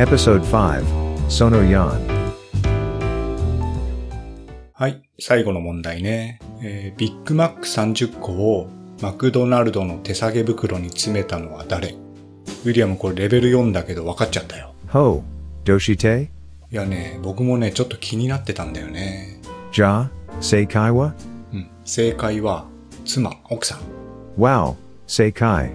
Episode 5 Sono Yan. はい、最後の問題ね。えービッグマック30個をマクドナルドの手提げ袋に詰めたのは誰？ウィリアムこれレベル4だけど分かっちゃったよ。Ho. Doshite? いやね、僕もね、ちょっと気になってたんだよね。Ja? Seikai wa? うん。正解は、妻、奥さん。Wow. Seikai.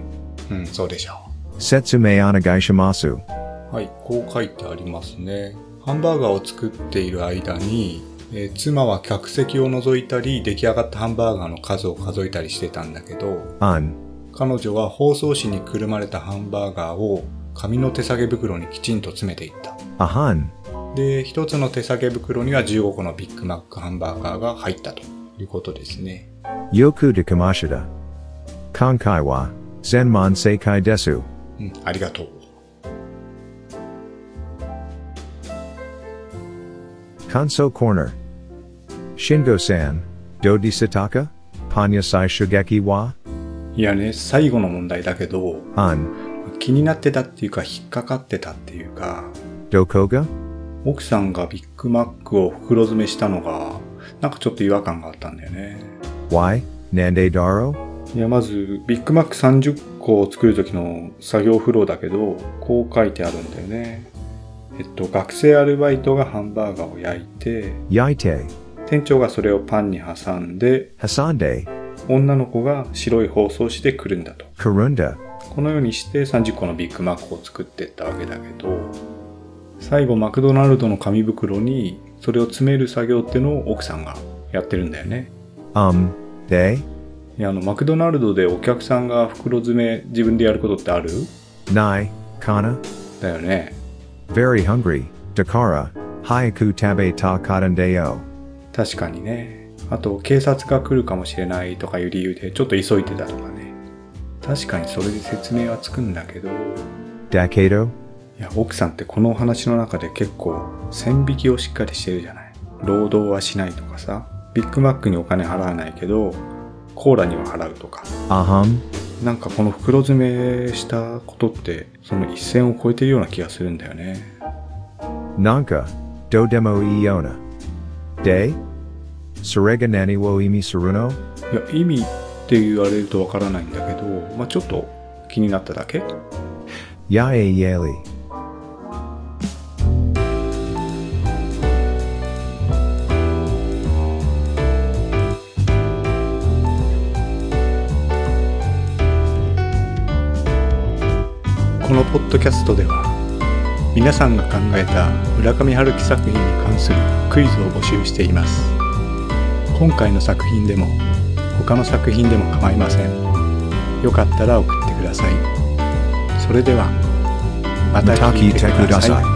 うん、そうでしょ Setsume onegaishimasu. う。はい、こう書いてありますね。ハンバーガーを作っている間に、えー妻は客席を覗いたり、出来上がったハンバーガーの数を数えたりしてたんだけど.彼女は包装紙にくるまれたハンバーガーを紙の手提げ袋にきちんと詰めていった。で、一つの手提げ袋には15個のビッグマックハンバーガーが入ったということですね。Yoku de Kamashida. Kankai wa. Zenmon Seikai desu. うん、ありがとう。Kanso Corner. Shingo-san. Dodi Sataka? Panya Sai Shugeki wa? いやね、最後の問題だけど、Un. 気になってたっていうか引っかかってたっていうか、Dokoga? 奥さんがビッグマックを袋詰めしたのが、なんかちょっと違和感があったんだよね。Why? なんでだろ？ いや、まず、ビッグマック30個を作る時の作業フローだけど、こう書いてあるんだよね。えっと、学生アルバイトがハンバーガーを焼いて、焼いて、 店長がそれをパンに挟んで、挟んで、 女の子が白い包装紙でくるんだと。くるんだ。 このようにして30個のビッグマックを作っていったわけだけど、最後マクドナルドの紙袋にそれを詰める作業ってのを奥さんがやってるんだよね。Um. They? いや、あの、マクドナルドでお客さんが袋詰め自分でやることってある？Nai. Kana? だよね。Very hungry. Dakara. Haiku tabe ta katandeo. 確かにね。あと、警察が来るかもしれないとかいう理由でちょっと急いでたとかね。確かにそれで説明はつくんだけど、い Dakedo? や、奥さんってこのお話の中で結構線引きをしっかりしてるじゃない。労働はしないとかさ、ビッグマックにお金払わないけど、コーラには払うとか。Aham. なんかこの袋詰めしたことって、その一線を越えてるような気がするんだよね。なんかどでもいいようなでそれが何を意味するのいや、意味って言われるとわからないんだけど、まあちょっと気になっただけやえいえりこのポッドキャストでは皆さんが考えた村上春樹作品に関するクイズを募集しています。今回の作品でも他の作品でも構いません。よかったら送ってください。それではまた聞いてください。